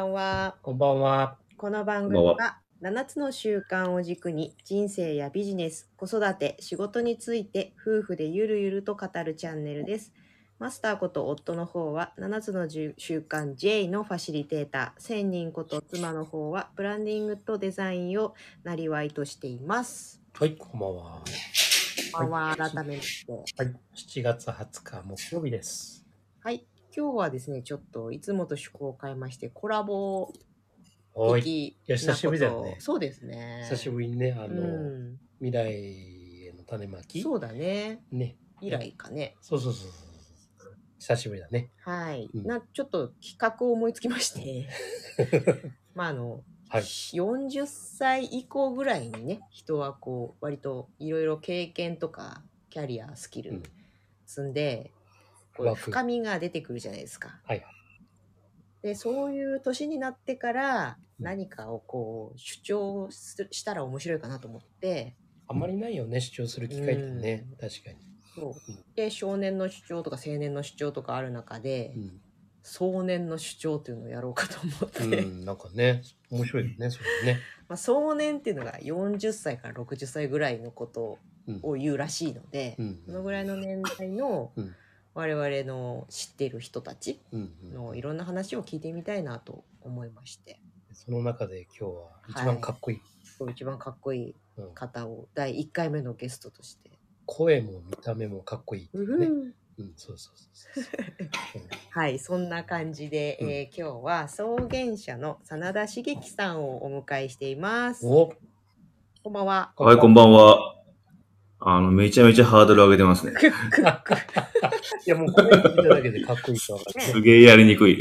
ばんは。こんばんは。この番組は7つの習慣を軸に人生やビジネス、子育て、仕事について夫婦でゆるゆると語るチャンネルです。マスターこと夫の方は7つの習慣 J のファシリテーター、千人こと妻の方はブランディングとデザインをなりわいとしています。はい、こんばんは。こんばんは、改めまして。はい、7月20日木曜日です。はい、今日はですね、ちょっといつもと趣向を変えまして、コラボおい、的いや久しぶりだよねそうですね。久しぶりにね、あの、うん、未来への種まき。そうだね。ね。以来かね。そうそうそう。久しぶりだね。はい。うんな、ちょっと企画を思いつきまして。まあ、あの、はい40歳以降ぐらいにね、人はこう、割といろいろ経験とか、キャリア、スキルうん積んで、こう枠深みが出てくるじゃないですか。はい。で、そういう年になってから、うん何かをこう、主張すしたら面白いかなと思って、あんまりないよね、主張する機会ってね。確かに。そうで少年の主張とか青年の主張とかある中で、うん。壮年の主張っていうのをやろうかと思って、うん、なんかね、面白いよね、それね。まあ、壮年っていうのが40歳から60歳ぐらいのことうん。を言うらしいので、うん。そのぐらいの年代のうん我々の知っている人たちのいろんな話を聞いてみたいなと思いましてその中で今日は一番かっこいい。そう一番かっこいいうん方を第1回目のゲストとして。声も見た目もかっこいいっていうね。うん、そうそうそうそう。はい、そんな感じで、うんえー今日は草原社の真田茂樹さんをお迎えしています。おこんばんは。はい、こんばんは。あの、めちゃめちゃハードル上げてますね。いや、もう声聞いただけでかっこいいと分かる。すげえやりにくい。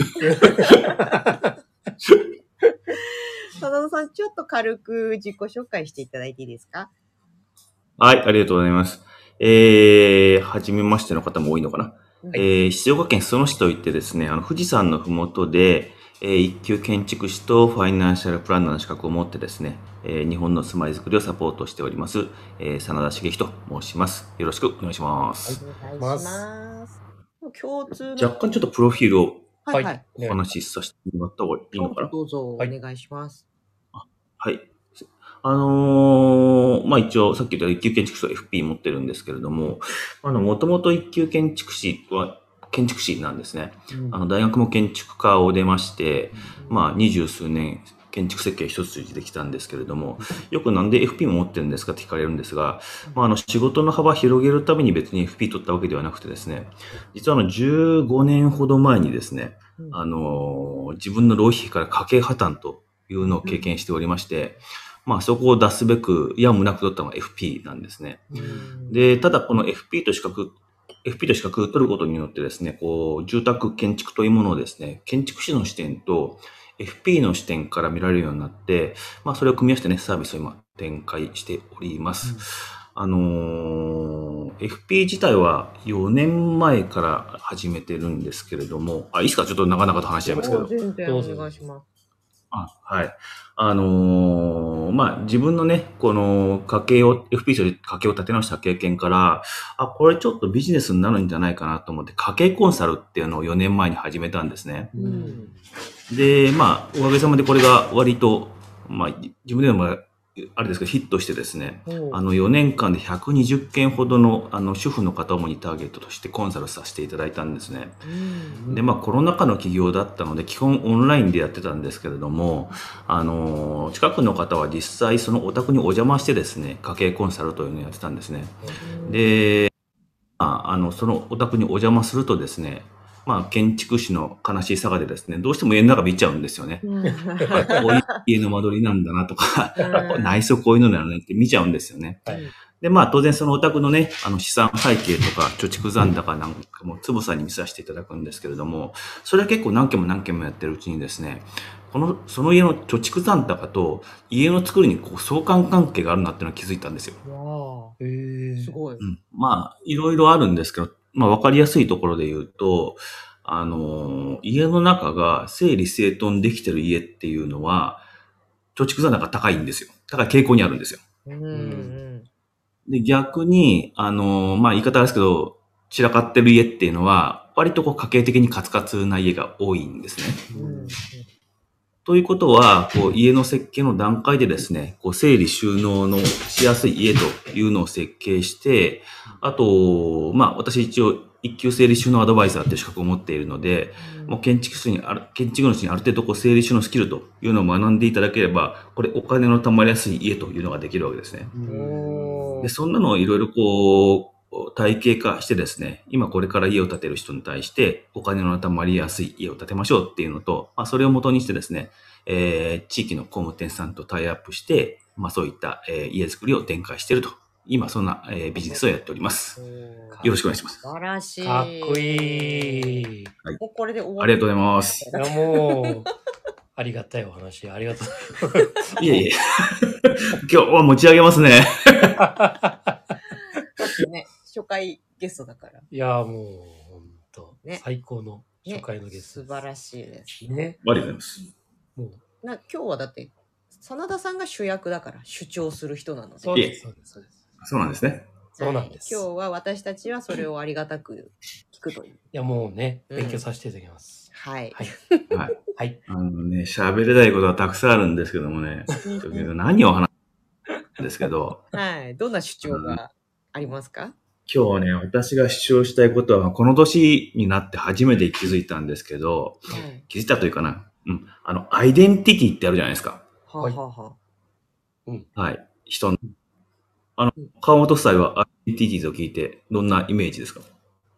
真田さん、ちょっと軽く自己紹介していただいていいですか？はい、ありがとうございます。えー、はじめましての方も多いのかな。うんえー、静岡県裾野市といってですね、あの、富士山のふもとで、えー、一級建築士とファイナンシャルプランナーの資格を持ってですね、えー、日本の住まいづくりをサポートしております、えー、真田茂樹と申します。よろしくお願いします。お願いします。共通の。若干ちょっとプロフィールをはいはい。お話しさせてもらった方がいいのかな？どうぞおはい願いします。はい。あのーまあ、一応、さっき言った一級建築士と FP 持ってるんですけれども、あの、もともと一級建築士は、建築士なんですね。あの、大学も建築家を出まして、まあ、二十数年、建築設計一筋できたんですけれども、よくなんで FP も持ってるんですかって聞かれるんですが、まあ、あの、仕事の幅広げるために別に FP 取ったわけではなくてですね、実はあの、15年ほど前にですね、うん。あのー自分の浪費から家計破綻というのを経験しておりまして、まあそこを出すべくやむなく取ったのが FP なんですね。うん。で、ただこの FP と資格、FP と資格を取ることによってですね、こう、住宅建築というものをですね、建築士の視点と FP の視点から見られるようになって、まあそれを組み合わせてね、サービスを今展開しております。あのー FP 自体は4年前から始めてるんですけれども、あ、いいですかちょっと長々と話しちゃいますけど。全然おどうぞ願いします。あはい。あのーまあ、自分のね、この家計を、FP で家計を立て直した経験から、あ、これちょっとビジネスになるんじゃないかなと思って、家計コンサルっていうのを4年前に始めたんですね。うんで、まあ、おかげさまでこれが割と、まあ、自分でもあれですけど、ヒットしてですね、おあの、4年間で120件ほどの、あの、主婦の方を主にターゲットとしてコンサルさせていただいたんですね。うんで、まあ、コロナ禍の企業だったので、基本オンラインでやってたんですけれども、あのー近くの方は実際そのお宅にお邪魔してですね、家計コンサルというのをやってたんですね。で、まあ、あの、そのお宅にお邪魔するとですね、まあ、建築士の悲しいさがでですね、どうしても家の中見ちゃうんですよね。うんこういう家の間取りなんだなとか、うん 内装こういうのだよねって見ちゃうんですよね。はいで、まあ当然そのお宅のね、あの資産背景とか貯蓄残高なんかもつぶさに見させていただくんですけれども、それは結構何件も何件もやってるうちにですね、この、その家の貯蓄残高と家の作りにこう相関関係があるなっていうのは気づいたんですよ。わへえあ、すごい。うん。まあ、いろいろあるんですけど、まあわかりやすいところで言うと、あのー家の中が整理整頓できてる家っていうのは、貯蓄残高高いんですよ。高い傾向にあるんですよ。うんうんで、逆に、あのーまあ、言い方ですけど、散らかってる家っていうのは、割とこう家計的にカツカツな家が多いんですね。うんうんということは、こう家の設計の段階でですね、こう整理収納のしやすい家というのを設計して、あと、まあ私一応一級整理収納アドバイザーっていう資格を持っているので、もう建築士にある、建築主にある程度こう整理収納スキルというのを学んでいただければ、これお金の貯まりやすい家というのができるわけですね。で、そんなのをいろいろこう、体系化してですね、今これから家を建てる人に対して、お金の貯まりやすい家を建てましょうっていうのと、まあ、それを元にしてですね、えー地域の工務店さんとタイアップして、まあ、そういった、えー家づくりを展開していると。今、そんな、えービジネスをやっております。よろしくお願いします。素晴らしい。かっこいい。いもうこれで終わありがとうございます。や、もう、ありがたいお話、ありがとう。いえいえ。今日は持ち上げますね。ね、初回ゲストだから。いや、もう、ほんと、ね最高の初回のゲスト。素晴らしいです。ね。ありがとうございます。もう、な今日はだって、真田さんが主役だから、主張する人なので。そうです、そうです、そうです。そうなんですね。そうなんです。今日は私たちはそれをありがたく聞くという。いや、もうね、うん勉強させていただきます。はい。はい。はい。はい。あのね、喋れないことはたくさんあるんですけども ね、何を話すんですけど、はい。どんな主張がありますか？今日はね、私が主張したいことは、この年になって初めて気づいたんですけど、はい。気づいたというかな、うん、あの、アイデンティティってあるじゃないですか。はあ、はあはあ、はい。人の。あの、川本夫妻はアイデンティティと聞いて、どんなイメージですか？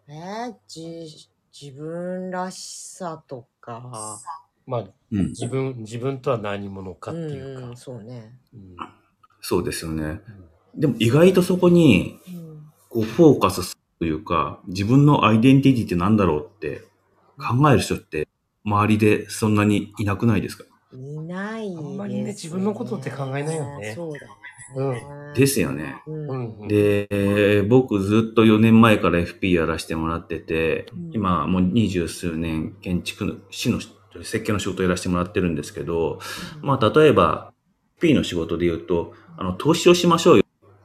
えー、じ、自分らしさとか、まあ、うん。自分、自分とは何者かっていうか。んん、そうね。うんそうですよね。でも意外とそこに、うん。こう、フォーカスするというか、自分のアイデンティティって何だろうって考える人って、周りでそんなにいなくないですか？いないです、ね。あんまりね自分のことって考えないよねそうだうね。ですよね。うん。で、えー僕ずっと4年前から FP やらせてもらってて、うん今もう二十数年建築の、市の設計の仕事をやらせてもらってるんですけど、まあ例えば FP の仕事で言うと、あの、投資をしましょうよ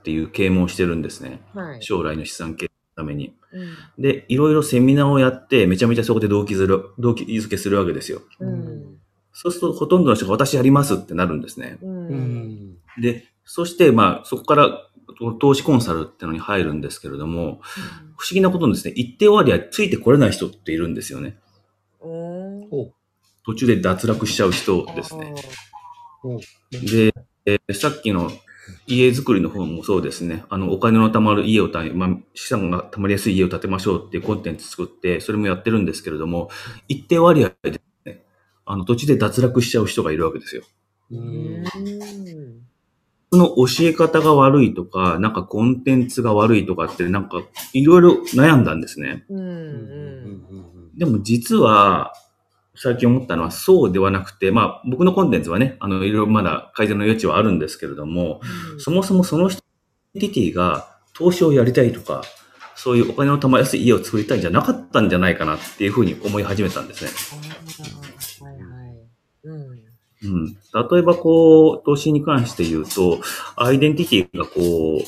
っていう啓蒙をしてるんですね。あ、はい。将来の資産形成のために。うん。で、いろいろセミナーをやって、めちゃめちゃそこで動機づる、動機づけするわけですよ。うん。そうすると、ほとんどの人が私やりますってなるんですね。う。うんん。で、そして、まあ、そこから、投資コンサルってのに入るんですけれども、不思議なことにですね、一定終わりはついてこれない人っているんですよね。うん。お途中で脱落しちゃう人ですね。おで、えーさっきの家づくりの方もそうですね。あの、お金の貯まる家を建て、まあ、資産が貯まりやすい家を建てましょうっていうコンテンツ作って、それもやってるんですけれども、一定割合で、ね、あの、途中で脱落しちゃう人がいるわけですよ。その教え方が悪いとか、なんかコンテンツが悪いとかって、なんか、いろいろ悩んだんですね。でも実は、最近思ったのはそうではなくて、まあ僕のコンテンツはね、あの、いろいろまだ改善の余地はあるんですけれども、そもそもその人、アイデンティティが投資をやりたいとか、そういうお金の貯まりやすい家を作りたいんじゃなかったんじゃないかなっていうふうに思い始めたんですね。あーはいはい。うん。うん。例えばこう、投資に関して言うと、アイデンティティがこう、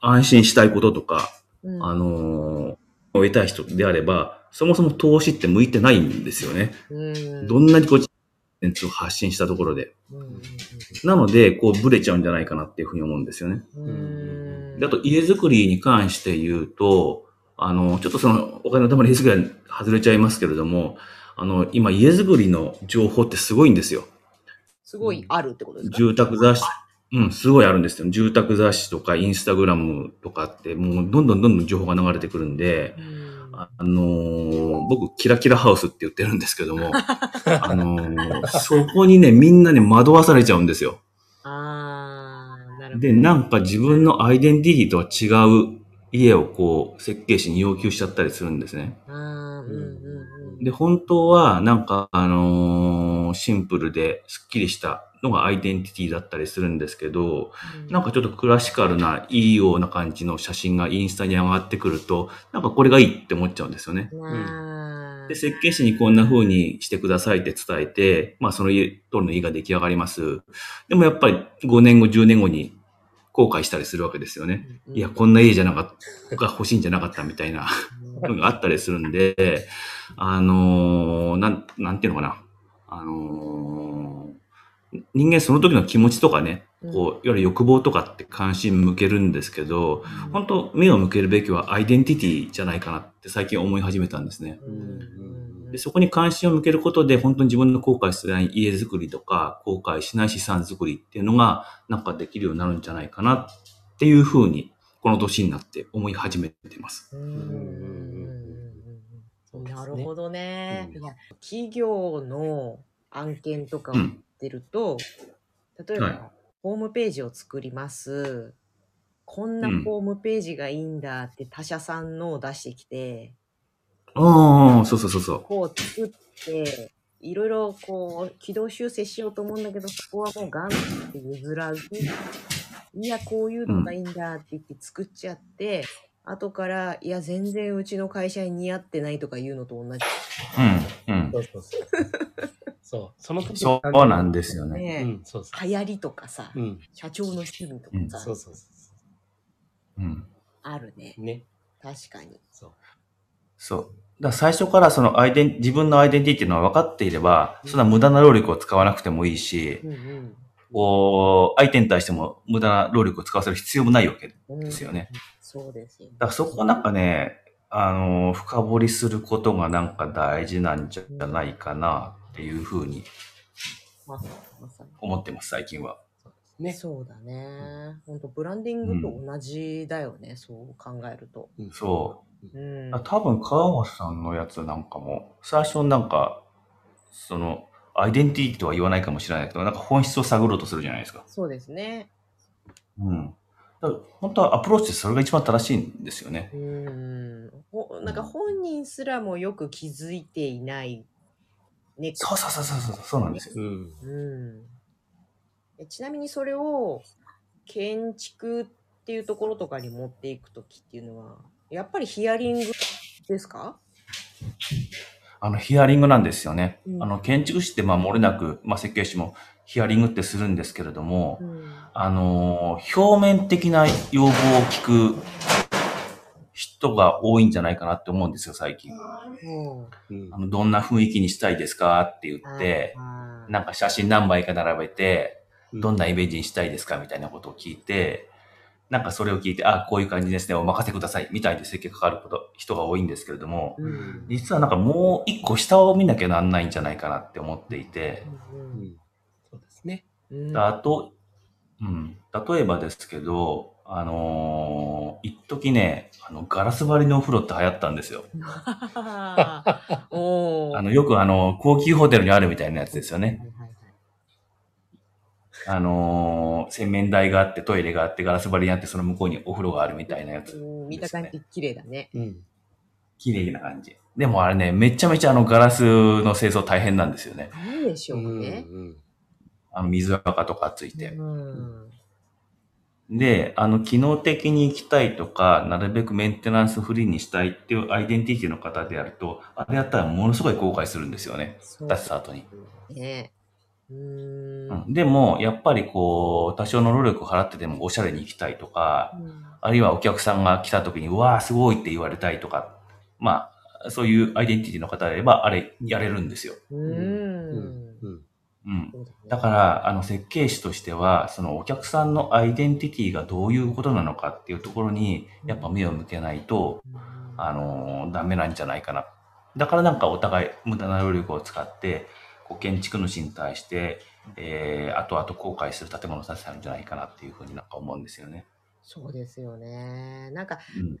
安心したいこととか、うんあのー得たい人であれば、そもそも投資って向いてないんですよね。うん。どんなにこう、発信したところで。うんなので、こう、ブレちゃうんじゃないかなっていうふうに思うんですよね。あと、家づくりに関して言うと、あの、ちょっとその、お金のために家づくりは外れちゃいますけれども、あの、今、家づくりの情報ってすごいんですよ。すごいあるってことですか？住宅雑誌、うん、すごいあるんですよ。住宅雑誌とか、インスタグラムとかって、もう、どんどんどんどん情報が流れてくるんで、うんあのー僕、キラキラハウスって言ってるんですけども、あのーそこにね、みんなね、惑わされちゃうんですよ。ああ、なるほど。で、なんか自分のアイデンティティとは違う家をこう、設計士に要求しちゃったりするんですね。で、本当は、なんか、あのーシンプルで、スッキリしたのがアイデンティティだったりするんですけど、うん。なんかちょっとクラシカルな、いいような感じの写真がインスタに上がってくると、なんかこれがいいって思っちゃうんですよね。あで、設計士にこんな風にしてくださいって伝えて、まあその家、通りの家が出来上がります。でもやっぱり5年後、10年後に後悔したりするわけですよね。いや、こんな家じゃなかった、が欲しいんじゃなかったみたいなのがあったりするんで、あのーなん、なんていうのかな。あのー人間その時の気持ちとかね、うんこう、いわゆる欲望とかって関心向けるんですけど、本当目を向けるべきはアイデンティティじゃないかなって最近思い始めたんですね。うんでそこに関心を向けることで、本当に自分の後悔しない家づくりとか、後悔しない資産づくりっていうのが、なんかできるようになるんじゃないかなっていうふうに、この年になって思い始めてます。うんうんうんうんそうですねなるほどね。うん企業の案件とかをやっうん。てると、例えば、はいホームページを作ります。こんなうんホームページがいいんだって他社さんのを出してきて、ああ、そうそうそうそう。こう作って、いろいろこう軌道修正しようと思うんだけど、そこはもうガンって譲らず、いや、こういうのがいいんだって言って作っちゃって、後から、いや、全然うちの会社に似合ってないとか言うのと同じ。うん、うんそ。うそうそう。そう。その時そうなんですよね。ね、うん、そうそ流行りとかさ、う。うん。社長の趣味とうんかさ、そうそうそうん。あるねう。。ね。確かに。そう。そう。だ最初からそのアイデン、自分のアイデンティティっていうのは分かっていれば、そんな無駄な労力を使わなくてもいいし、うんこう、相手に対しても無駄な労力を使わせる必要もないわけ。うん。ですよね。そうですよね。だからそこはなんかね、あの、深掘りすることがなんか大事なんじゃないかなっていうふうに。思ってます、最近は。ね。そうだね。本当ブランディングと同じだよね、そう考えると。うんそう。うん。多分、川松さんのやつなんかも、最初なんか、その、アイデンティティとは言わないかもしれないけど、なんか本質を探ろうとするじゃないですか。そうですね。うん。だから本当はアプローチってそれが一番正しいんですよね。うん。ほなんか本人すらもよく気づいていない、ね。そうそうそうそうそう、そうなんですよ。うん。うん。えちなみにそれを建築っていうところとかに持っていくときっていうのは、やっぱりヒアリングですか？あの、ヒアリングなんですよね。うん。あの、建築士って、まあ、漏れなく、まあ、設計士もヒアリングってするんですけれども、うん。あのー表面的な要望を聞く人が多いんじゃないかなって思うんですよ、最近。もうん。あの、どんな雰囲気にしたいですかって言うって、なんか写真何枚か並べて、うん。どんなイメージにしたいですかみたいなことを聞いて、なんかそれを聞いて、あ、こういう感じですね、お任せください、みたいで設計かかること、人が多いんですけれども、うん実はなんかもう一個下を見なきゃなんないんじゃないかなって思っていて、ううんんそうですね。うんあと、うん、例えばですけど、あのー一時ね、あの、ガラス張りのお風呂って流行ったんですよ。あの、よくあの、高級ホテルにあるみたいなやつですよね。あのー洗面台があって、トイレがあって、ガラス張りにあって、その向こうにお風呂があるみたいなやつ。うん見た感じ綺麗だね。うん。綺麗な感じ。でもあれね、めちゃめちゃあの、ガラスの清掃大変なんですよね。なんでしょうね。うんあの、水垢とかついて。うんで、あの、機能的に行きたいとか、なるべくメンテナンスフリーにしたいっていうアイデンティティの方であると、あれやったらものすごい後悔するんですよね。出した後に。ね。でも、やっぱりこう、多少の労力を払ってでもおしゃれに行きたいとか、あるいはお客さんが来た時に、うわーすごいって言われたいとか、まあ、そういうアイデンティティの方であれば、あれ、やれるんですよ。う。うんん。うん。うん。だから、あの、設計士としては、そのお客さんのアイデンティティがどういうことなのかっていうところに、やっぱ目を向けないと、あのーダメなんじゃないかな。だからなんかお互い無駄な労力を使って、建築主に対して、えー、後々後悔する建物を建てたんじゃないかなっていうふうになんか思うんですよね。そうですよね。なんか、うん。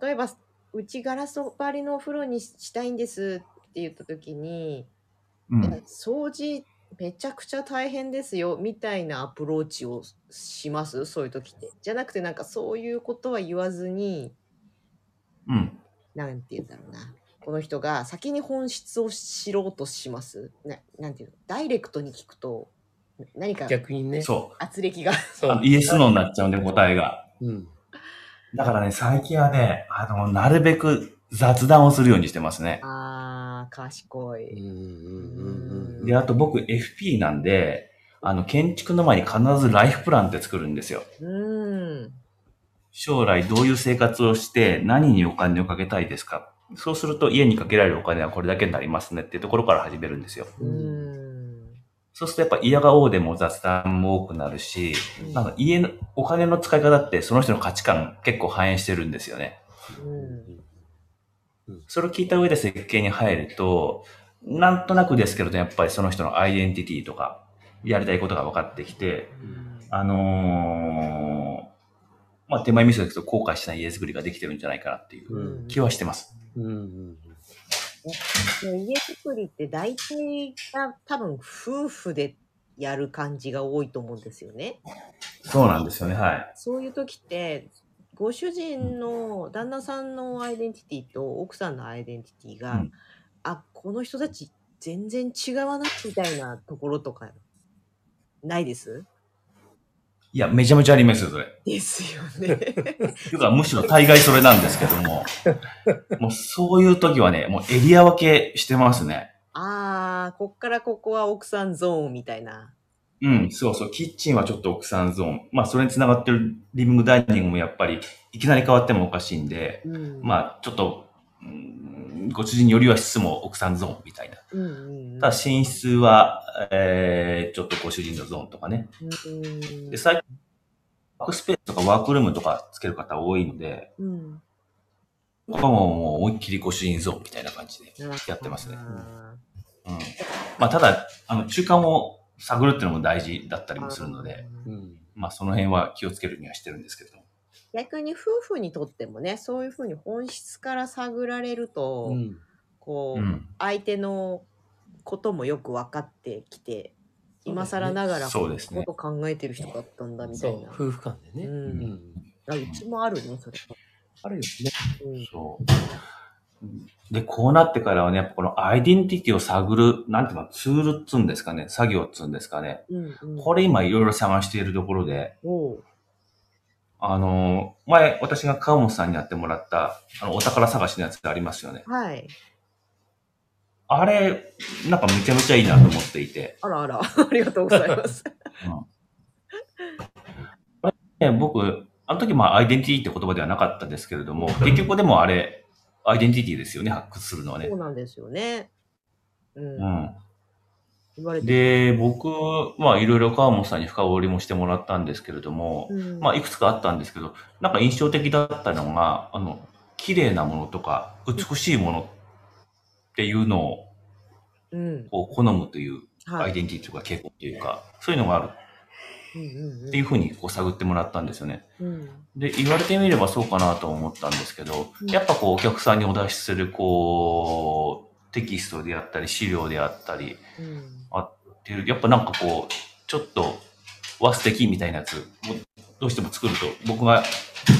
例えば、うちガラス張りのお風呂にしたいんですって言った時に、うん。え掃除めちゃくちゃ大変ですよみたいなアプローチをします？そういう時って。じゃなくてなんかそういうことは言わずに、うん。なんて言うんだろうな。この人が先に本質を知ろうとします。ななんていうの？ダイレクトに聞くと何か逆にね。そう。圧力が。そう。イエスノーになっちゃうんで答えが。うん。だからね、最近はね、あの、なるべく雑談をするようにしてますね。あー、賢うん。い。うん。うん。で、あと僕 FP なんで、あの、建築の前に必ずライフプランって作るんですよ。うーん。将来どういう生活をして何にお金をかけたいですかそうすると家にかけられるお金はこれだけになりますねっていうところから始めるんですよ。そうするとやっぱ嫌が王でも雑談も多くなるし、なんか家の、お金の使い方ってその人の価値観結構反映してるんですよね。うん。それを聞いた上で設計に入ると、なんとなくですけれど、やっぱりその人のアイデンティティとか、やりたいことが分かってきて、あのーまあ、手前味噌ですけど、後悔しない家づくりができてるんじゃないかなっていううん気はしてます。うんうんで家作りって大体が多分夫婦でやる感じが多いと思うんですよね。そうなんですよね、はい。そういう時って、ご主人の旦那さんのアイデンティティと奥さんのアイデンティティが、うんあ、この人たち全然違わなみたいなところとか、ないです？いや、めちゃめちゃありますよ、それ。ですよね。というか、むしろ大概それなんですけども、もうそういう時はね、もうエリア分けしてますね。あー、こっからここは奥さんゾーンみたいな。うん、そうそう。キッチンはちょっと奥さんゾーン。まあ、それにつながってるリビングダイニングもやっぱり、いきなり変わってもおかしいんで、うん、まあ、ちょっと、うんご主人よりは室も奥さんゾーンみたいな。うんうんうん、ただ、寝室は、えー、ちょっとご主人のゾーンとかね。うんで、最近、ワークスペースとかワークルームとかつける方多いので、うん、ここはもうもう思いっきりご主人ゾーンみたいな感じでやってますね。あうん。まあ、ただ、あの、中間を探るっていうのも大事だったりもするので、ーうんまあ、その辺は気をつけるにはしてるんですけれども。逆に夫婦にとってもねそういうふうに本質から探られると、うんこう、うん。相手のこともよく分かってきて、今更ながらそうですねこのこと考えてる人だったんだみたそいうな。夫婦間でねううんんあうちもあるねそれ。あるよねうんそう。で、こうなってからはね、やっぱこのアイデンティティを探る、なんていうの、ツールっつうんですかね、作業っつうんですかね。うんうん、これ今いろいろ探しているところで、おうあの、前私が川本さんにやってもらった、あの、お宝探しのやつがありますよね。はい。あれ、なんかめちゃめちゃいいなと思っていて。あらあら、ありがとうございます。ね、僕、あの時まあアイデンティティって言葉ではなかったですけれども、結局でもあれ、アイデンティティですよね、発掘するのはねそう。なんですよね。うん。うん。言われて。で、僕、まあいろいろ川本さんに深掘りもしてもらったんですけれども、うん、まあいくつかあったんですけど、なんか印象的だったのが、あの、綺麗なものとか美しいものっていうのをうん。こう好むというはい。アイデンティティとか傾向というか、そういうのがあるっていうふうにこう探ってもらったんですよね。うん。で、言われてみればそうかなと思ったんですけど、うんやっぱこうお客さんにお出しするこう、テキストであったり資料であったりうん。っていう、やっぱなんかこう、ちょっと和素敵みたいなやつ、もどうしても作ると僕が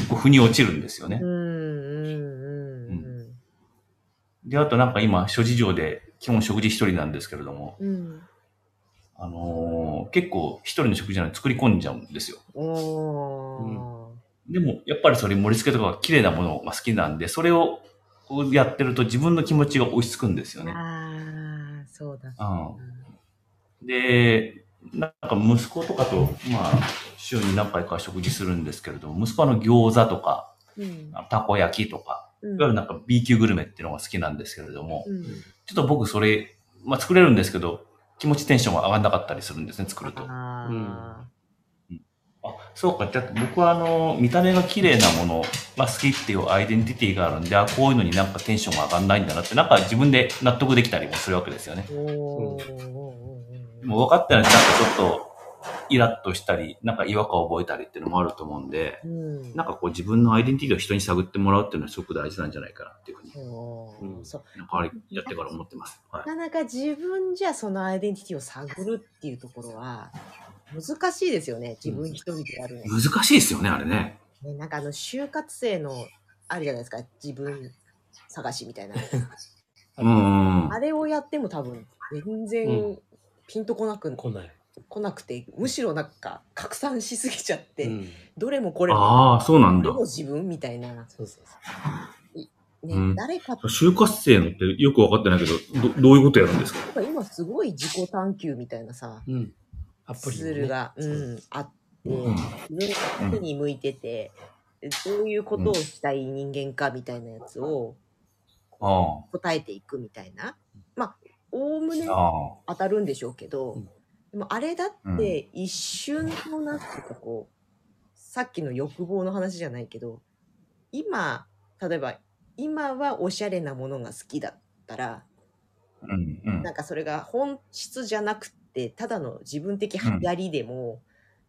こう腑に落ちるんですよねうん。うん。うん。で、あとなんか今諸事情で基本食事一人なんですけれども、うん。あのー結構一人の食事なのに作り込んじゃうんですよ。おー。でも、やっぱりそれ盛り付けとかが綺麗なものが好きなんで、それをこうやってると自分の気持ちが落ち着くんですよね。ああ、そうだ。うん。で、なんか息子とかと、まあ、週に何回か食事するんですけれども、息子はあの餃子とか、うん。たこ焼きとか、うんいわゆるなんか B 級グルメっていうのが好きなんですけれども、うん。ちょっと僕それ、まあ作れるんですけど、気持ちテンションが上がんなかったりするんですね、作ると。あ、あそうか。じゃあ僕はあの、見た目が綺麗なものが好きっていうアイデンティティがあるんで、あ、こういうのになんかテンションが上がんないんだなって、なんか自分で納得できたりもするわけですよね。もう分かってないとなんかちょっと、イラッとしたり、なんか違和感を覚えたりっていうのもあると思うんで、うん。なんかこう自分のアイデンティティを人に探ってもらうっていうのはすごく大事なんじゃないかなっていうふうに、うん。なんかあれやってから思ってます。は。ないかなか自分じゃそのアイデンティティを探るっていうところは難しいですよね。自分一人でやるの。難しいですよね、あれね。ね、なんかあの就活生のあるじゃないですか。自分探しみたいな。うんうん。あれをやっても多分全然ピンとこなく、来ない。来なくて、むしろなんか拡散しすぎちゃって、うんどれもこれも、ああ、そうなんだ自分みたいな。ね、そうそうそう。うん誰かと就活生のってよく分かってないけど、どどういうことやるんですか？か今すごい自己探求みたいなさ、うん。アプリツールが、そううん、あって、うん自分がに向いてて、どういうことをしたい人間かみたいなやつを、答えていくみたいな。まあ、おおむね。当たるんでしょうけど、うんでもあれだって一瞬のなんていうかこう、さっきの欲望の話じゃないけど、今、例えば、今はおしゃれなものが好きだったら、うんうんなん。かそれが本質じゃなくて、ただの自分的流行りでも、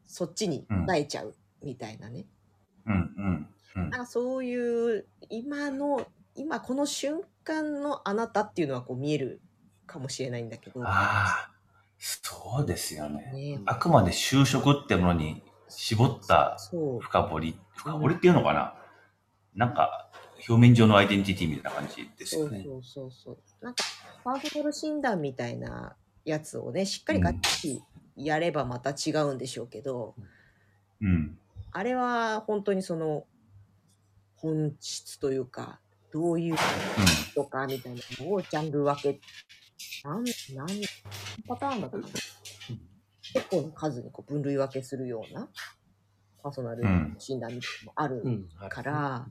そっちに答えちゃうみたいなね。うんうんそういう、今の、今この瞬間のあなたっていうのはこう見えるかもしれないんだけど、ああ、そうですよね。ね、あくまで就職ってものに絞った。深掘り、深掘りっていうのかななんか、表面上のアイデンティティみたいな感じですよね。そうそうそうそう。なんか、パーソナル診断みたいなやつをね、しっかりがっちりやればまた違うんでしょうけど、うん。あれは本当にその、本質というか、どういうとかみたいなのをジャンル分け、なん、何パターンだったかな。結構の数にこう分類分けするようなパーソナルうん診断みたいなのもあるうん。あるから、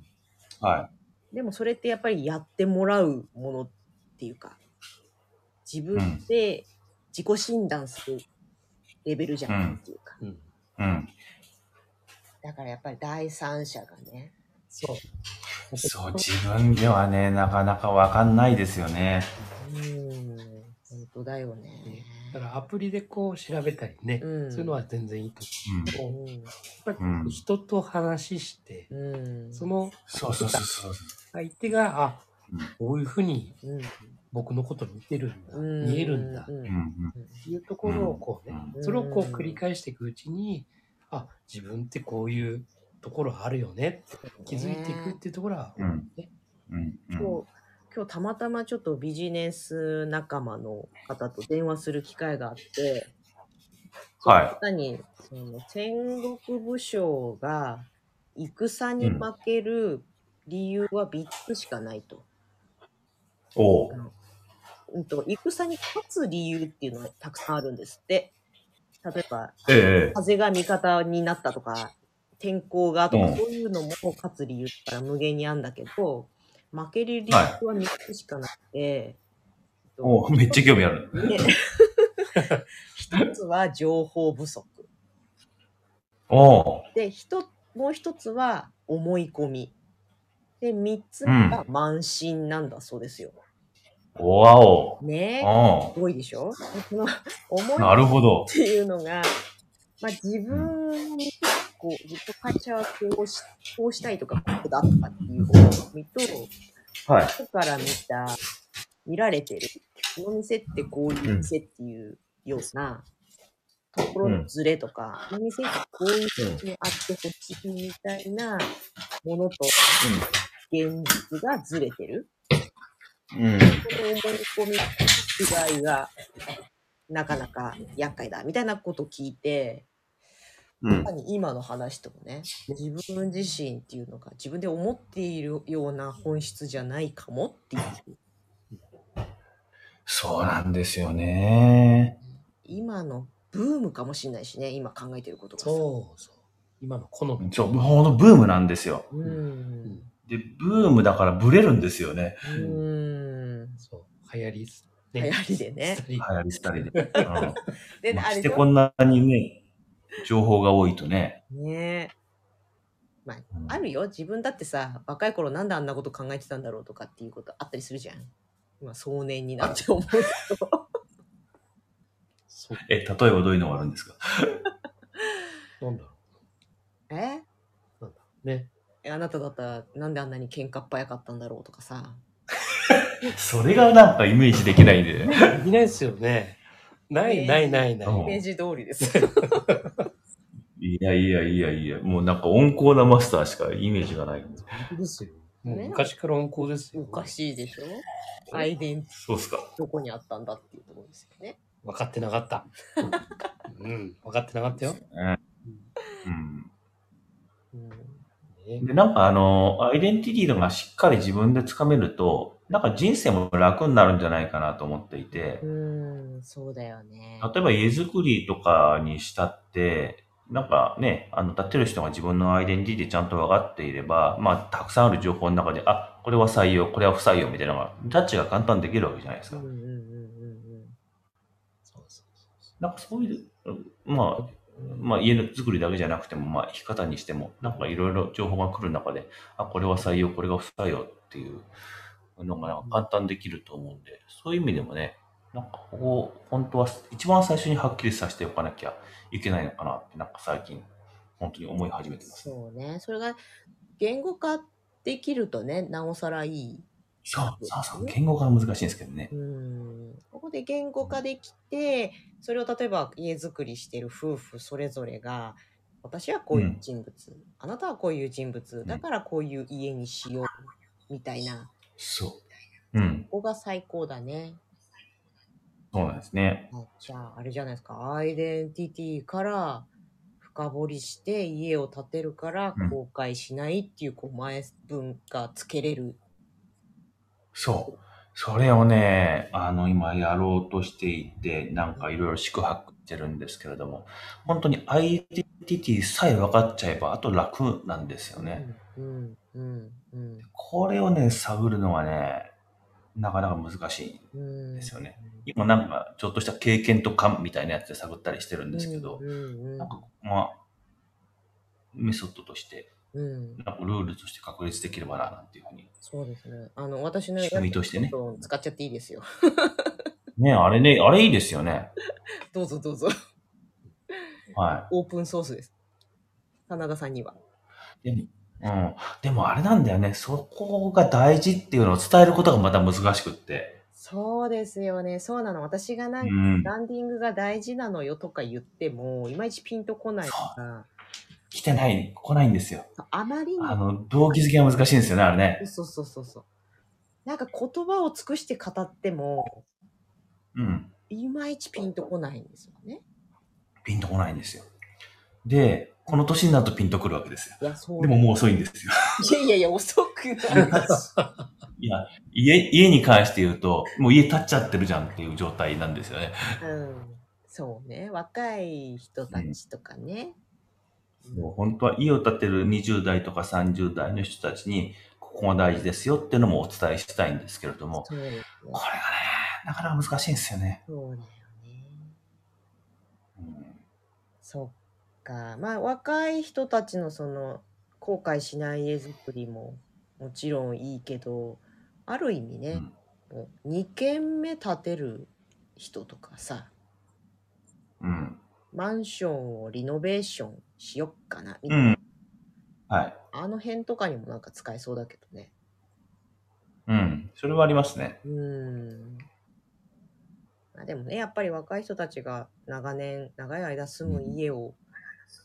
はでもそれってやっぱりやってもらうものっていうか、自分で自己診断するレベルじゃないっていうか。うん。い。うん。だからやっぱり第三者がね、そう。そう、自分ではね、なかなかわかんないですよね。うーん、本当だよね。だからアプリでこう調べたりね、うんそういうのは全然いいとうん。思う。うやっぱりうん人と話して、ん。うん。そのそうそうそうそう。相手が、あうん、こういうふうにうん、僕のこと見てるんだ、うん。見えるんだ、うん。うんうん。っていうところをこうね、うんそれをこう繰り返していくうちに、あ、自分ってこういうところあるよねって気づいていくっていうところは、うん。ね、うんうん。今日、今日たまたまちょっとビジネス仲間の方と電話する機会があって、はい。その方に、その戦国武将が戦に負ける理由は3つしかないと。おう。うんと、戦に勝つ理由っていうのはたくさんあるんですって。例えば、ええ。風が味方になったとか、天候がとか、うんそういうのも勝つ理由から無限にあるんだけど、負ける理由は3つしかなくて、おうめっちゃ興味ある。ね 一つは情報不足。おう。で、一もう一つは思い込み。で、三つ目が慢心なんだそうですよ。おわお。ねえ。お多いでしょ？この思いう。なるほどっ。ていうのが、まあ、自分にこう、ずっと会社はこうしこうしたいとか、こうだとかっていう思いと、はい。外から見た、見られてる、この店ってこういう店っていうような、ところのズレとか、この店ってこういう人にあってほしいみたいなものと現実がずれてる。うん。この思い込み違いがなかなか厄介だみたいなことを聞いて、うんまさ。に今の話ともね、自分自身っていうのが自分で思っているような本質じゃないかもっていう、そうなんですよね。今のブームかもしれないしね、今考えてることがさ。そうそう。今の好み。そう、ほんとブームなんですよ。う。うん。で、ブームだからブレるんですよね。うん。そう。流行り、流行りでね。流流行り廃り で。うんで、ましあしょてこんなにね、情報が多いとね。ねまあ、うんあるよ。自分だってさ、若い頃なんであんなこと考えてたんだろうとかっていうことあったりするじゃん。今、壮年になって思 う。え、例えばどういうのがあるんですか？なんだろえ？う。なんだろうね。えあなただったらなんであんなに喧嘩っ早かったんだろう？とかさ。それがなんかイメージできないんで。できないですよね。ない、ない、ない、ない。うんイメージ通りですよ。いやいやいやいや、もうなんか温厚なマスターしかイメージがない。本当ですよ。もうね昔から温厚ですよ。おかしいでしょ？アイデンティテそうっすか。ィどこにあったんだっていうところですよね。分かってなかった。うん、分かってなかったよ。うん。うんね、で、なんかあの、アイデンティティがしっかり自分でつかめると、なんか人生も楽になるんじゃないかなと思っていて、うん、そうだよね。例えば家づくりとかにしたって、なんかね、あの、立ってる人が自分のアイデンティティちゃんと分かっていれば、まあ、たくさんある情報の中で、あ、これは採用、これは不採用みたいなのが、ジャッジが簡単にできるわけじゃないですか。うんうんうんうんそうそうそなんかそういう、まあ、まあ家の作りだけじゃなくても、まあ生き方にしても、なんかいろいろ情報が来る中で、あ、これは採用、これが不採用っていうのがなんか簡単できると思うんで、そういう意味でもね、なんかここ、本当は一番最初にはっきりさせておかなきゃいけないのかなって、なんか最近、本当に思い始めてます。そうね。それが言語化できるとね、なおさらいい。そう、そうそう、言語化が難しいんですけどね。うん。ここで言語化できて、それを例えば家づくりしてる夫婦それぞれが、私はこういう人物、あなたはこういう人物、だからこういう家にしよう、みたいな。そう。うん。ここが最高だね。そうなんですね。あじゃあ、あれじゃないですか。アイデンティティから深掘りして家を建てるからうん後悔しないっていう、こう前文がつけれる。そう。それをね、あの、今やろうとしていて、なんかいろいろ宿泊してるんですけれども、本当にアイデンティティさえ分かっちゃえば、あと楽なんですよね。うん、うん、うん。これをね、探るのはね、なかなか難しい。うん。ですよね今なんか、ちょっとした経験と感みたいなやつで探ったりしてるんですけど、なんか、まあ、メソッドとして、うん。なんかルールとして確立できればな、なんていうふうに。そうですね。あの、私の仕組みとしてね使っちゃっていいですよ。ね、あれね、あれいいですよね。どうぞどうぞ。はオープンソースです。真田さんには。い。でも、うん。でもあれなんだよね。そこが大事っていうのを伝えることがまた難しくって。そうですよね。そうなの。私がなんか、うん。ランディングが大事なのよとか言っても、いまいちピンとこないから、来てない、来ないんですよ。あまりにあの、動機づけが難しいんですよね、あれね。そうそうそうそう。なんか言葉を尽くして語っても、うん。いまいちピンとこないんですよね。ピンと来ないんですよ。で、この年になるとピンとくるわけですよ。いや、そう。でももう遅いんですよ。いやいやいや、遅くないです。いや、家、家に関して言うと、もう家建っちゃってるじゃんっていう状態なんですよね。うん。そうね。若い人たちとかね。もう本当は家を建てる20代とか30代の人たちに、ここが大事ですよっていうのもお伝えしたいんですけれども、ね。これがね、なかなか難しいんですよね。そうだよね。うんそっか。まあ、若い人たちのその、後悔しない家づくりももちろんいいけど、ある意味ね、もう2軒目建てる人とかさ、うん。マンションをリノベーションしよっかな、みたう。いなんはい。あの辺とかにもなんか使えそうだけどね。うん。それはありますね。うーん。まあ、でもね、やっぱり若い人たちが長年、長い間住む家を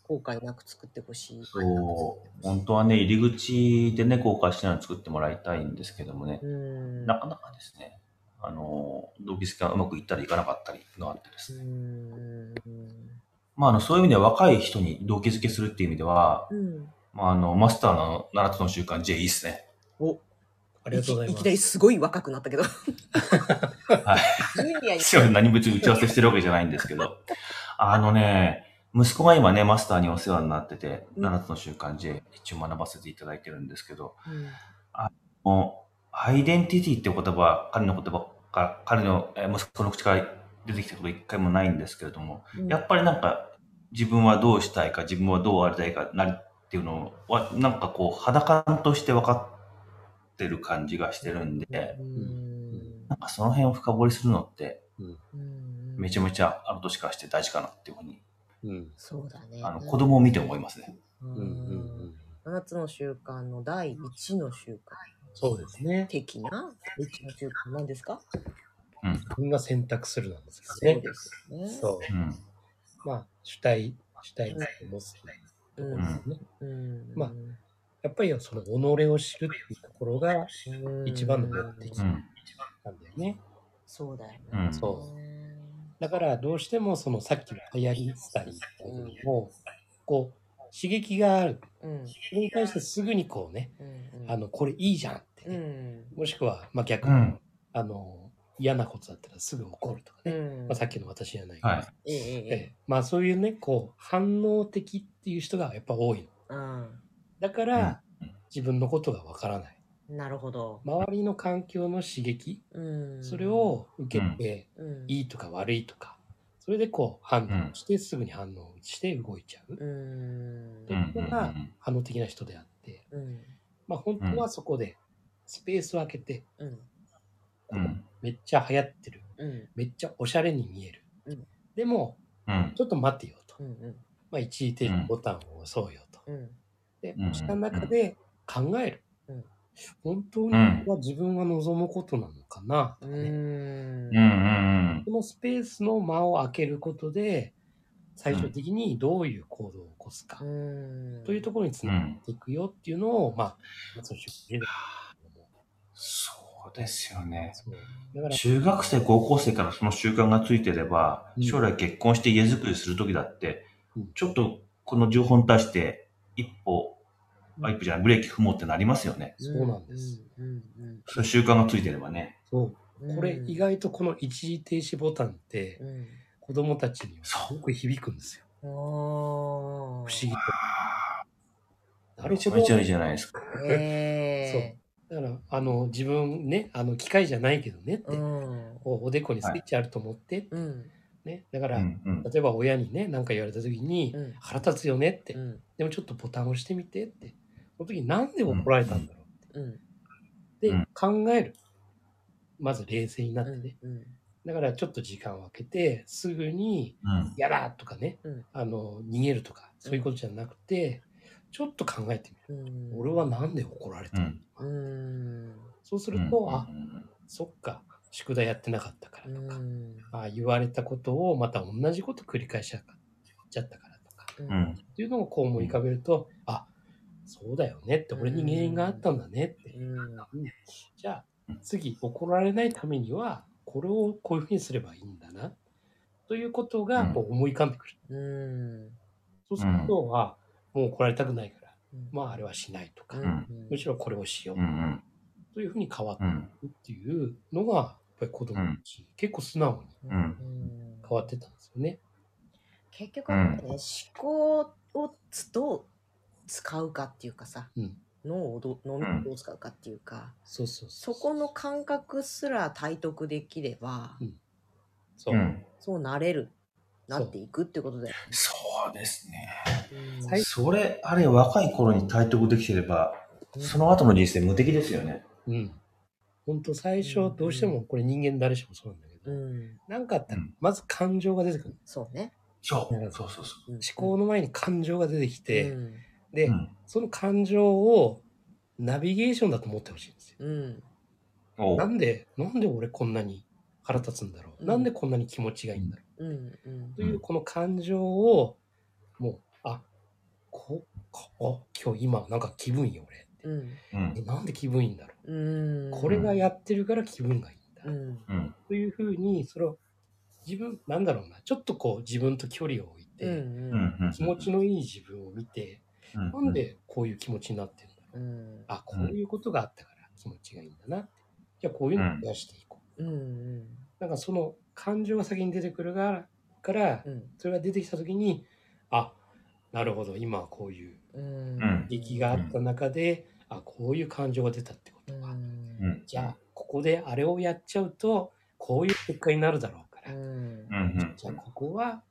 後悔なく作ってほしい。そう。本当はね、入り口でね、後悔しないのを作ってもらいたいんですけどもねう、ーん。なかなかですね、あの、動機付けがうまくいったりいかなかったりがあってですね。ん。まあ、あの、そういう意味では若い人に動機付けするっていう意味では、うん。まあ、あの、マスターの7つの習慣 J いいっすね。お、ありがとうございます。ききなりすごい若くなったけど。はい。ジュニアに。すいません、何別に打ち合わせしてるわけじゃないんですけど、あのね、息子が今ね、マスターにお世話になってて、うん7つの習慣 J 一応学ばせていただいてるんですけど、うんもう、アイデンティティって言葉、彼の言葉から、彼のえー息子の口から出てきたこと一回もないんですけれども、うんやっぱりなんか、自分はどうしたいか、自分はどうありたいか、なりっていうのは、なんかこう、肌感として分かってる感じがしてるんで、うーんなんかその辺を深掘りするのって、うんめちゃめちゃあの年からして大事かなっていうふうに、うん。そうだね。あの子供を見て思いますね。ううんうんうんん。7つの習慣の第1の習慣そうですね。的な1の習慣なんですか？うん。自分が選択するなんですそうよね。ですよね。そう。うん。まあ、主体、主体性を持つとうんころですね。うんまあやっぱりその己を知るっていうところが一番の目的うん。なんだよね。そうだよね。うんそだからどうしてもそのさっきの流行りスタイルも、こう、刺激がある。うん。それに対してすぐにこうね、うん。あの、これいいじゃんってうね。ん。もしくは、まあ逆に、うん。あの、嫌なことだったらすぐ怒るとかね。うんまあ、さっきの私じゃないけど、はい。ええええええまあそういうね、こう、反応的っていう人がやっぱ多いの。うんだから、うん自分のことがわからない。なるほど。周りの環境の刺激、うんそれを受けて、うんいいとか悪いとか、それでこう判断して、すぐに反応して動いちゃう。うんというのが反応的な人であって、うんまあ本当はそこでスペースを空けて、うんうん。めっちゃ流行ってる。うんめっちゃおしゃれに見える。うんでも、うん。ちょっと待ってよと。うんうんまあ一時停止ボタンを押そうよと。うんで、うんした中で考える。うん本当には自分が望むことなのかなとかね。うんうん。うん。このスペースの間を空けることで、最終的にどういう行動を起こすか、うんというところにつながっていくよっていうのを、まあ、そうですよね。そうだから、中学生、高校生からその習慣がついてればう、ん将来結婚して家づくりするときだってうん、ちょっとこの情報に対して一歩、うんあ一歩じゃない、ブレーキ踏もうってなりますよね。そうなんです。そういう習慣がついてればね。そう。うんこれ意外とこの一時停止ボタンってうん。子供たちにはすごく響くんですよ。不不思議。と。めちゃめちゃいいじゃないですか。えだから、あの、自分ね、あの、機械じゃないけどねって、うん。こうおでこにスイッチあると思って、うん。ね。だから、うんうん。例えば親にね、何か言われた時に、うん。腹立つよねって、うん。でもちょっとボタンを押してみてって、その時になんで怒られたんだろううん。って、うん。考える。まず冷静になってね。うん。だからちょっと時間を空けて、すぐにうん。嫌だとかね、うん。あの、逃げるとか、そういうことじゃなくて、ちょっと考えてみる。うん。俺はなんで怒られたの、うん。そうすると、あ、そっか、宿題やってなかったからとか、うん。あ言われたことをまた同じこと繰り返しちゃったからとか、ううんん。っていうのをこう思い浮かべると、あ、そうだよねって、俺に原因があったんだねって。じゃあ、次怒られないためには、これをこういうふうにすればいいんだな、ということがうん。こう思い浮かんでくる。うんそうすると、あ、もう怒られたくないから、うん。まああれはしないとか、うん。むしろこれをしよううんうん。というふうに変わってうんいくっていうのが、やっぱり子供たち、結構素直にうん。変わってたんですよね。結局ね、思考をつどう使うかっていうかさ、うん。脳をど脳みそをどう使うかっていうか、そうそこの感覚すら体得できれば、そう。うん。そうなれる。なっていくってことだよそうですね。ね。最それ、あれ、若い頃に体得できてれば、うん。その後の人生無敵ですよね。うん。本当最初どうしてもこれ人間誰しもそうなんだけど、うん、なんかあったらうん。まず感情が出てくる。そうね。そう。そうそうそうん。思考の前に感情が出てきて、うんで、う。うん。その感情をナビゲーションだと思ってほしいんですよ。うんなんで、なんで俺こんなに腹立つんだろう、うんなんでこんなに気持ちがいいんだろう？んうんう、というこの感情を、もう、あ、こ、こ、あ、今日今なんか気分いいよ俺。うんうんえ、なんで気分いいんだろう？んう、これがやってるから気分がいいんだ。うんうん。というふうに、それを自分、なんだろうな、ちょっとこう自分と距離を置いて、うんうん。うん。気持ちのいい自分を見て、うん、なんでこういう気持ちになってるんだろう。うんあ、こういうことがあったから気持ちがいいんだなって。じゃあこういうのを増やしていこう。うんなんかその感情が先に出てくるから、からうんそれが出てきたときに、あ、なるほど、今はこういううんうん劇があった中で、あ、こういう感情が出たってことは、うん。じゃあ、ここであれをやっちゃうと、こういう結果になるだろうから、うんうん。じゃあ、ここは、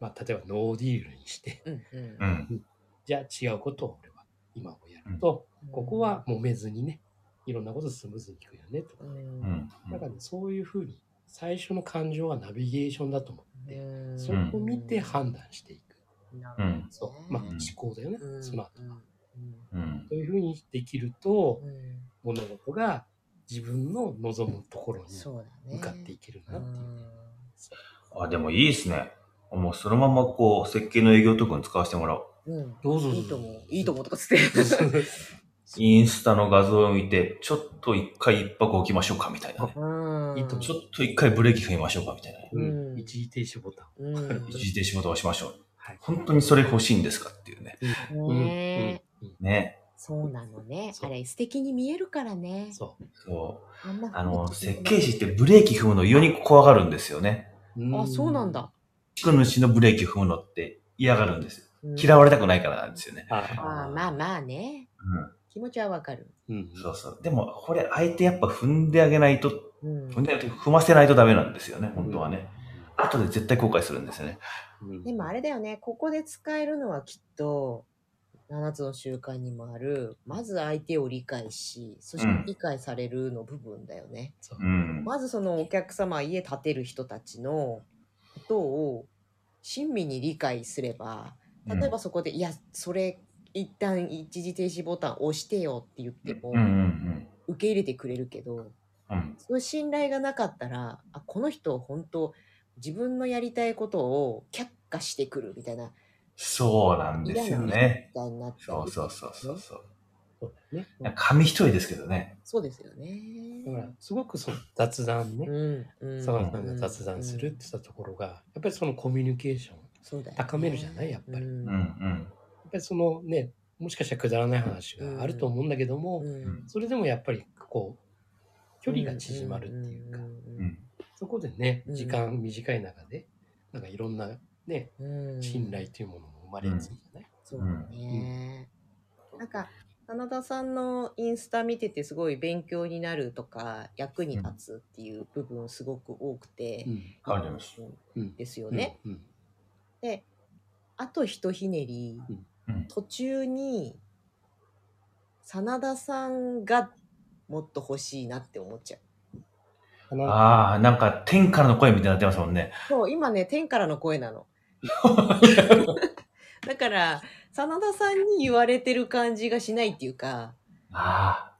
まあ、例えばノーディールにして、うんうん。じゃあ違うことを俺は今をやると、ここは揉めずにね、いろんなことスムーズにいくよねとか。ううんん。だからね、そういうふうに、最初の感情はナビゲーションだと思って、うんそれを見て判断していく。そう。まあ、うん思考だよね、うんその後。うん。そういうふうにできるとう、ん物事が自分の望むところに向かっていけるなっていうね。あ、でもいいですね。もうそのままこう、設計の営業とかに使わせてもらおう。うんどうぞどうぞいいと思ういいと思うとかつって インスタの画像を見て、ちょっと一回一泊置きましょうかみたいなね。うんちょっと一回ブレーキ踏みましょうかみたいなね。うん一時停止ボタン。うん一時停止ボタン押しましょう。はい本当にそれ欲しいんですかっていうね。うんねうんうんね。そうなのね。あれ素敵に見えるからね。そう。そう。あんなあの、設計士ってブレーキ踏むの異様に怖がるんですよね。あ、そうなんだ。。地区主のブレーキ踏むのって嫌がるんですよ。うん嫌われたくないからなんですよね。ああまあまあね。うん。気持ちはわかる。うん。そうそう。でも、これ、相手やっぱ踏んであげないと、うん踏んで踏ませないとダメなんですよね、本当はね。後で絶対後悔するんですよね。うんでもあれだよね、ここで使えるのはきっと、7つの習慣にもある、まず相手を理解し、そしてうん理解されるの部分だよね。うん。まずそのお客様、家建てる人たちのことを親身に理解すれば、例えばそこで、いや、それ、一旦一時停止ボタン押してよって言ってもうん、うん受け入れてくれるけど、うん。うん。そういう信頼がなかったら、あ、この人本当自分のやりたいことを却下してくるみたいな、そうなんですよね。そうそうそうそうそう。ね。紙一重ですけどね。そうですよね。だから、すごくその雑談ね。うん、うん。佐川さんが雑談するって言ったところが、やっぱりそのコミュニケーション、そうだよね。高めるじゃない？やっぱり。うん。うんうん。やっぱりそのね、もしかしたらくだらない話があると思うんだけども、うん。それでもやっぱりこう、距離が縮まるっていうか、んうん。そこでね、うん時間短い中で、なんかいろんなね、うん。うん信頼というものも生まれるんじゃない、そうだね。なんか、真田さんのインスタ見ててすごい勉強になるとか役に立つっていう部分すごく多くて、うん。ありがとうございます。うんですよね。うんで、あとひとひねり、うん。途中に真田さんがもっと欲しいなって思っちゃう。うんああ、なんか天からの声みたいになってますもんね。そう、今ね、天からの声なの。だから、真田さんに言われてる感じがしないっていうか、ああ。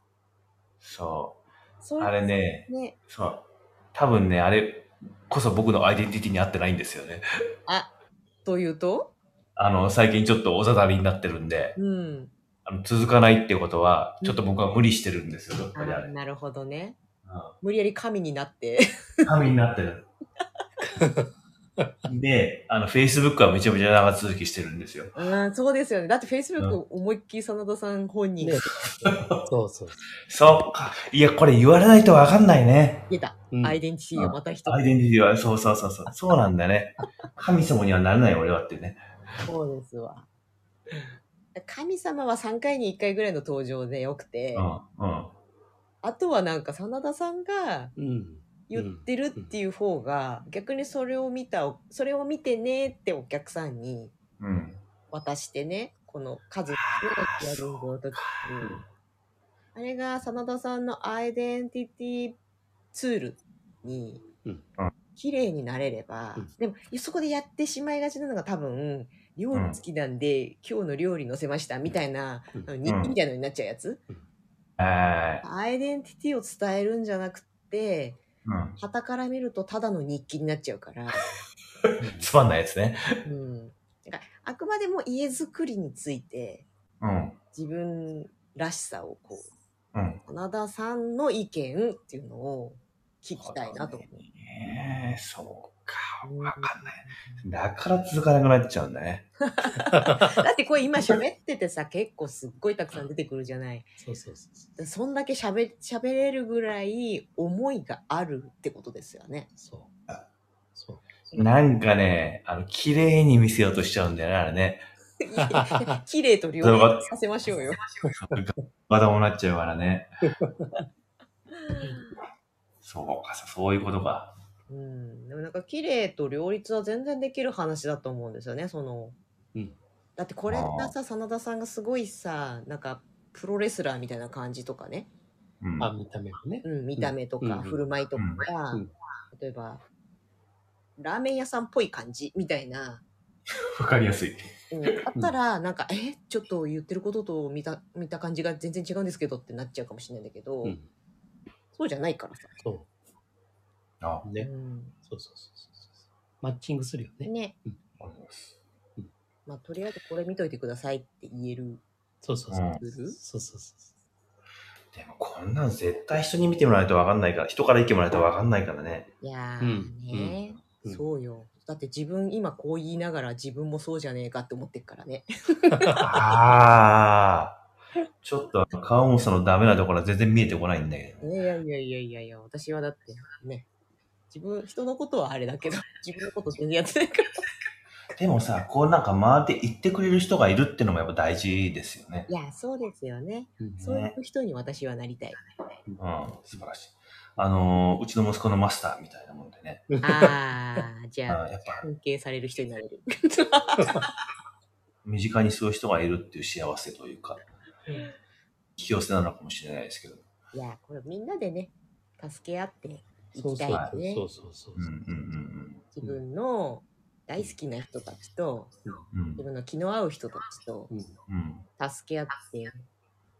そ。そうれあれね、ね、そう。多分ね、あれこそ僕のアイデンティティに合ってないんですよね。あ、というと？あの、最近ちょっとおざだりになってるんで、うん。あの続かないってことは、ちょっと僕は無理してるんですよ、どっあかであれ。なるほどね。う無理やり神になって。ん神になってる。で、あの、Facebook はめちゃめちゃ長続きしてるんですよ。うん、そうですよね。だって Facebook う思いっきり真田さん本人ね そうそう。そうか。いや、これ言われないとわかんないね。出た。うんアイデンティティがまた一つ。アイデンティティは、そうそうそうそう。そうなんだよね。神様にはなれない俺はってね。そうですわ。神様は3回に1回ぐらいの登場でよくて、うん、うん。あとはなんか真田さんがうん。言ってるっていう方が、逆にそれを見た、それを見てねってお客さんにうん。渡してね、この数のヒアリングの時に、あれが真田さんのアイデンティティツールにうん。綺麗になれれば、うん。でもそこでやってしまいがちなのが多分料理好きなんで、今日の料理載せましたみたいな、うん。日記みたいなのになっちゃうやつ、はアイデンティティを伝えるんじゃなくてい。うん。旗から見るとただの日記になっちゃうから、つまんないやつね。うん、だからあくまでも家づくりについてうん。自分らしさをこううん。花田さんの意見っていうのを聞きたいなと思う。ええそうわかんない。だから続かなくなっちゃうんだね。だってこれ今喋っててさ、結構すっごいたくさん出てくるじゃない。そうそうそうでそんだけ喋喋れるぐらい思いがあるってことですよね。そう。そう。なんかね、あの、綺麗に見せようとしちゃうんだよね、あれね。綺麗と両立させましょうよ。まだもなっちゃうからね。そうか、そういうことか。うん、でもなんか綺麗と両立は全然できる話だと思うんですよね。その、うんだってこれがさ、真田さんがすごいさ、なんかプロレスラーみたいな感じとかね。うん。あ、見た目もね。うん、見た目とか、うん振る舞いとかが、うん例えば、ラーメン屋さんっぽい感じみたいな、わかりやすい。うん、あったら、なんか、え、ちょっと言ってることと見た、見た感じが全然違うんですけどってなっちゃうかもしれないんだけど、うん。そうじゃないからさ。そね。うんそうそうそうそう。マッチングするよね。ね。うございますまあ、とりあえずこれ見といてくださいって言えるそうそうそう。そうそうそう。でもこんなん絶対人に見てもらわないとわかんないから、人から意見もらわないとわかんないからね。いやーうんね、うんそうよ。だって自分今こう言いながら自分もそうじゃねえかって思ってるからね。ああ。ちょっと川本さんのダメなところは全然見えてこないんだけど。いやいやいやいやいや、私はだってね、自分、人のことはあれだけど、自分のこと全然やってないから。でもさ、こうなんか回って言ってくれる人がいるっていうのもやっぱ大事ですよね。いや、そうですよね。うんそういう人に私はなりたい。うん、素晴らしい。あのーうちの息子のマスターみたいなもんでね。ああ、じゃあ、あやっぱ尊敬される人になれる。身近にそういう人がいるっていう幸せというか、引き寄せなのかもしれないですけど。いや、これみんなでね、助け合っていきたいね。そうそうそううんうん自分の大好きな人たちと、うんうん自分の気の合う人たちとうんうん助け合って、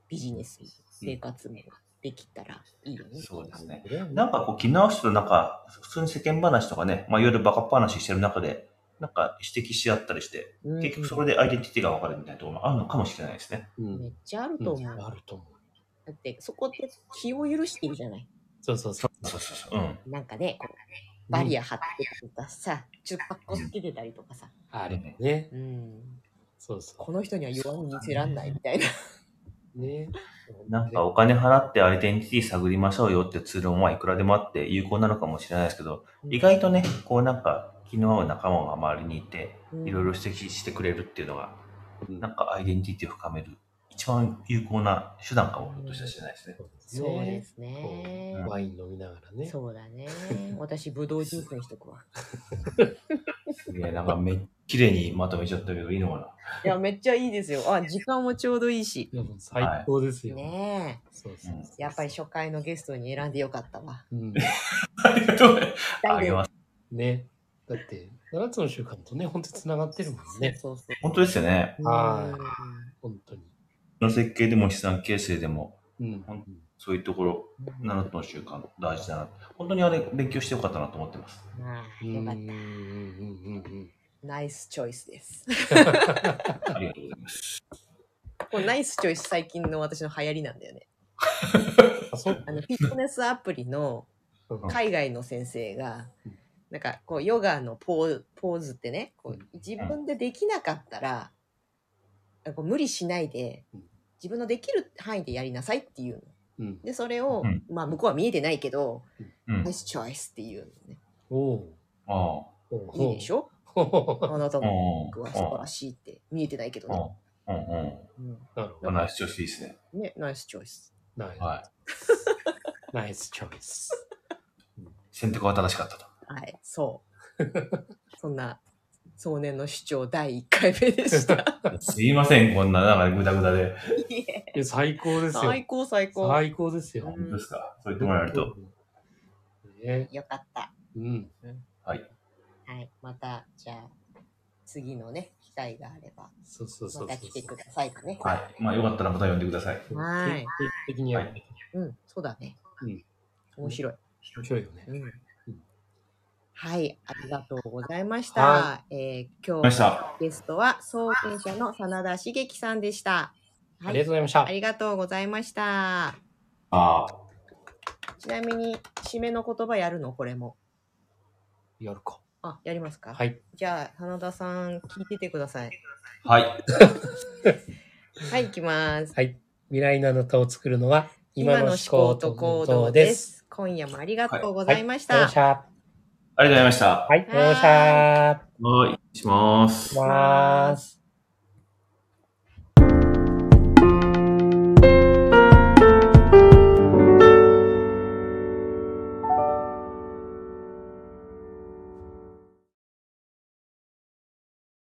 ビジネスも生活もできたらいいよね。そうですね。うんなんかこう気の合う人となんか、普通に世間話とかね、まあいわゆるバカっ話してる中で、なんか指摘し合ったりして、うん結局そこでアイデンティティが分かるみたいなところもあるのかもしれないですね。うんめっちゃあると思う。あると思う。だって、そこって気を許してるじゃない。そうそうそう。そうそうそう。うん。なんかね、こうバリア張ってたりとかさ、ちょっとつけてたりとかさ、あるね。うん、そうそこの人には弱み見せらんないみたいな。う。ね。なんかお金払ってアイデンティティ探りましょうよってツールもまあいくらでもあって有効なのかもしれないですけど、意外とね、こうなんか気の合う仲間が周りにいて、うんいろいろ指摘してくれるっていうのが、うんなんかアイデンティティを深める一番有効な手段かも、ひょっとしたらしれないですね。そうですねワイン飲みながらね。そうだね。私、ブドウジュースにしとくわ。いや、なんかめっ綺麗にまとめちゃったけどいいのかないや、めっちゃいいですよ。あ、時間もちょうどいいし。いや、もう最高ですよ。ねそうそう。やっぱり初回のゲストに選んでよかったわ。うん。ありがとうございます。あげます。ね。だって、7つの習慣とね、本当に繋がってるもんね。そうそう本当ですよね。はいうん本当に。の設計でも資産形成でも、うん。そういうところ、7つの習慣大事だな。本当にあれ勉強してよかったなと思ってます。ああ、うんよかっうんうんうんた。ナイスチョイスです。ありがとうございます。これナイスチョイス最近の私の流行りなんだよね。あ、の、フィットネスアプリのうん海外の先生がうん、なんかこうヨガのポーポーズってね、こう自分でできなかったら、こう無理しないでうん、自分のできる範囲でやりなさいっていうの。うん。で、それを、うんまあ向こうは見えてないけど、うんナイ。スチョイスっていうのね。おうあいいでしょ？ょあなたのうん僕は素晴らしいって見えてないけどね。うん。うん。うんなるほど。うん。ナイス調子いいですね。ね、ナイスチョイス。ナイスはい。ナイスチョイス。選択は正しかったと。はい、そう。そんな少年の主張第1回目でした。すいません、こんな、なんかグダグダで。いや最高ですよ。最高最高。最高ですよ。うん本当ですか？そう言ってもらえると。ね。よかった。うん。はい。はい。また、じゃあ、次のね、機会があれば、そうそうそう。また来てくださいかね。はい。まあよかったらまた呼んでください。はい定期的にやる。うん、そうだね。うん。面白い。面白いよね。うん。はい、ありがとうございました。はえー今日た。ゲストは創建者の真田茂樹さんでした。ありがとうございましたあ。りがとうございました。ああ。ちなみに、締めの言葉やるの？これも。やるか。あ、やりますか？はい。じゃあ、真田さん、聞いててください。はい。はい、行きます。はい。未来のあなたを作るのは、今の思考と行動です。今夜もありがとうございました。した。ありがとうございました。はい、ありがとうございました。はい。します。ます。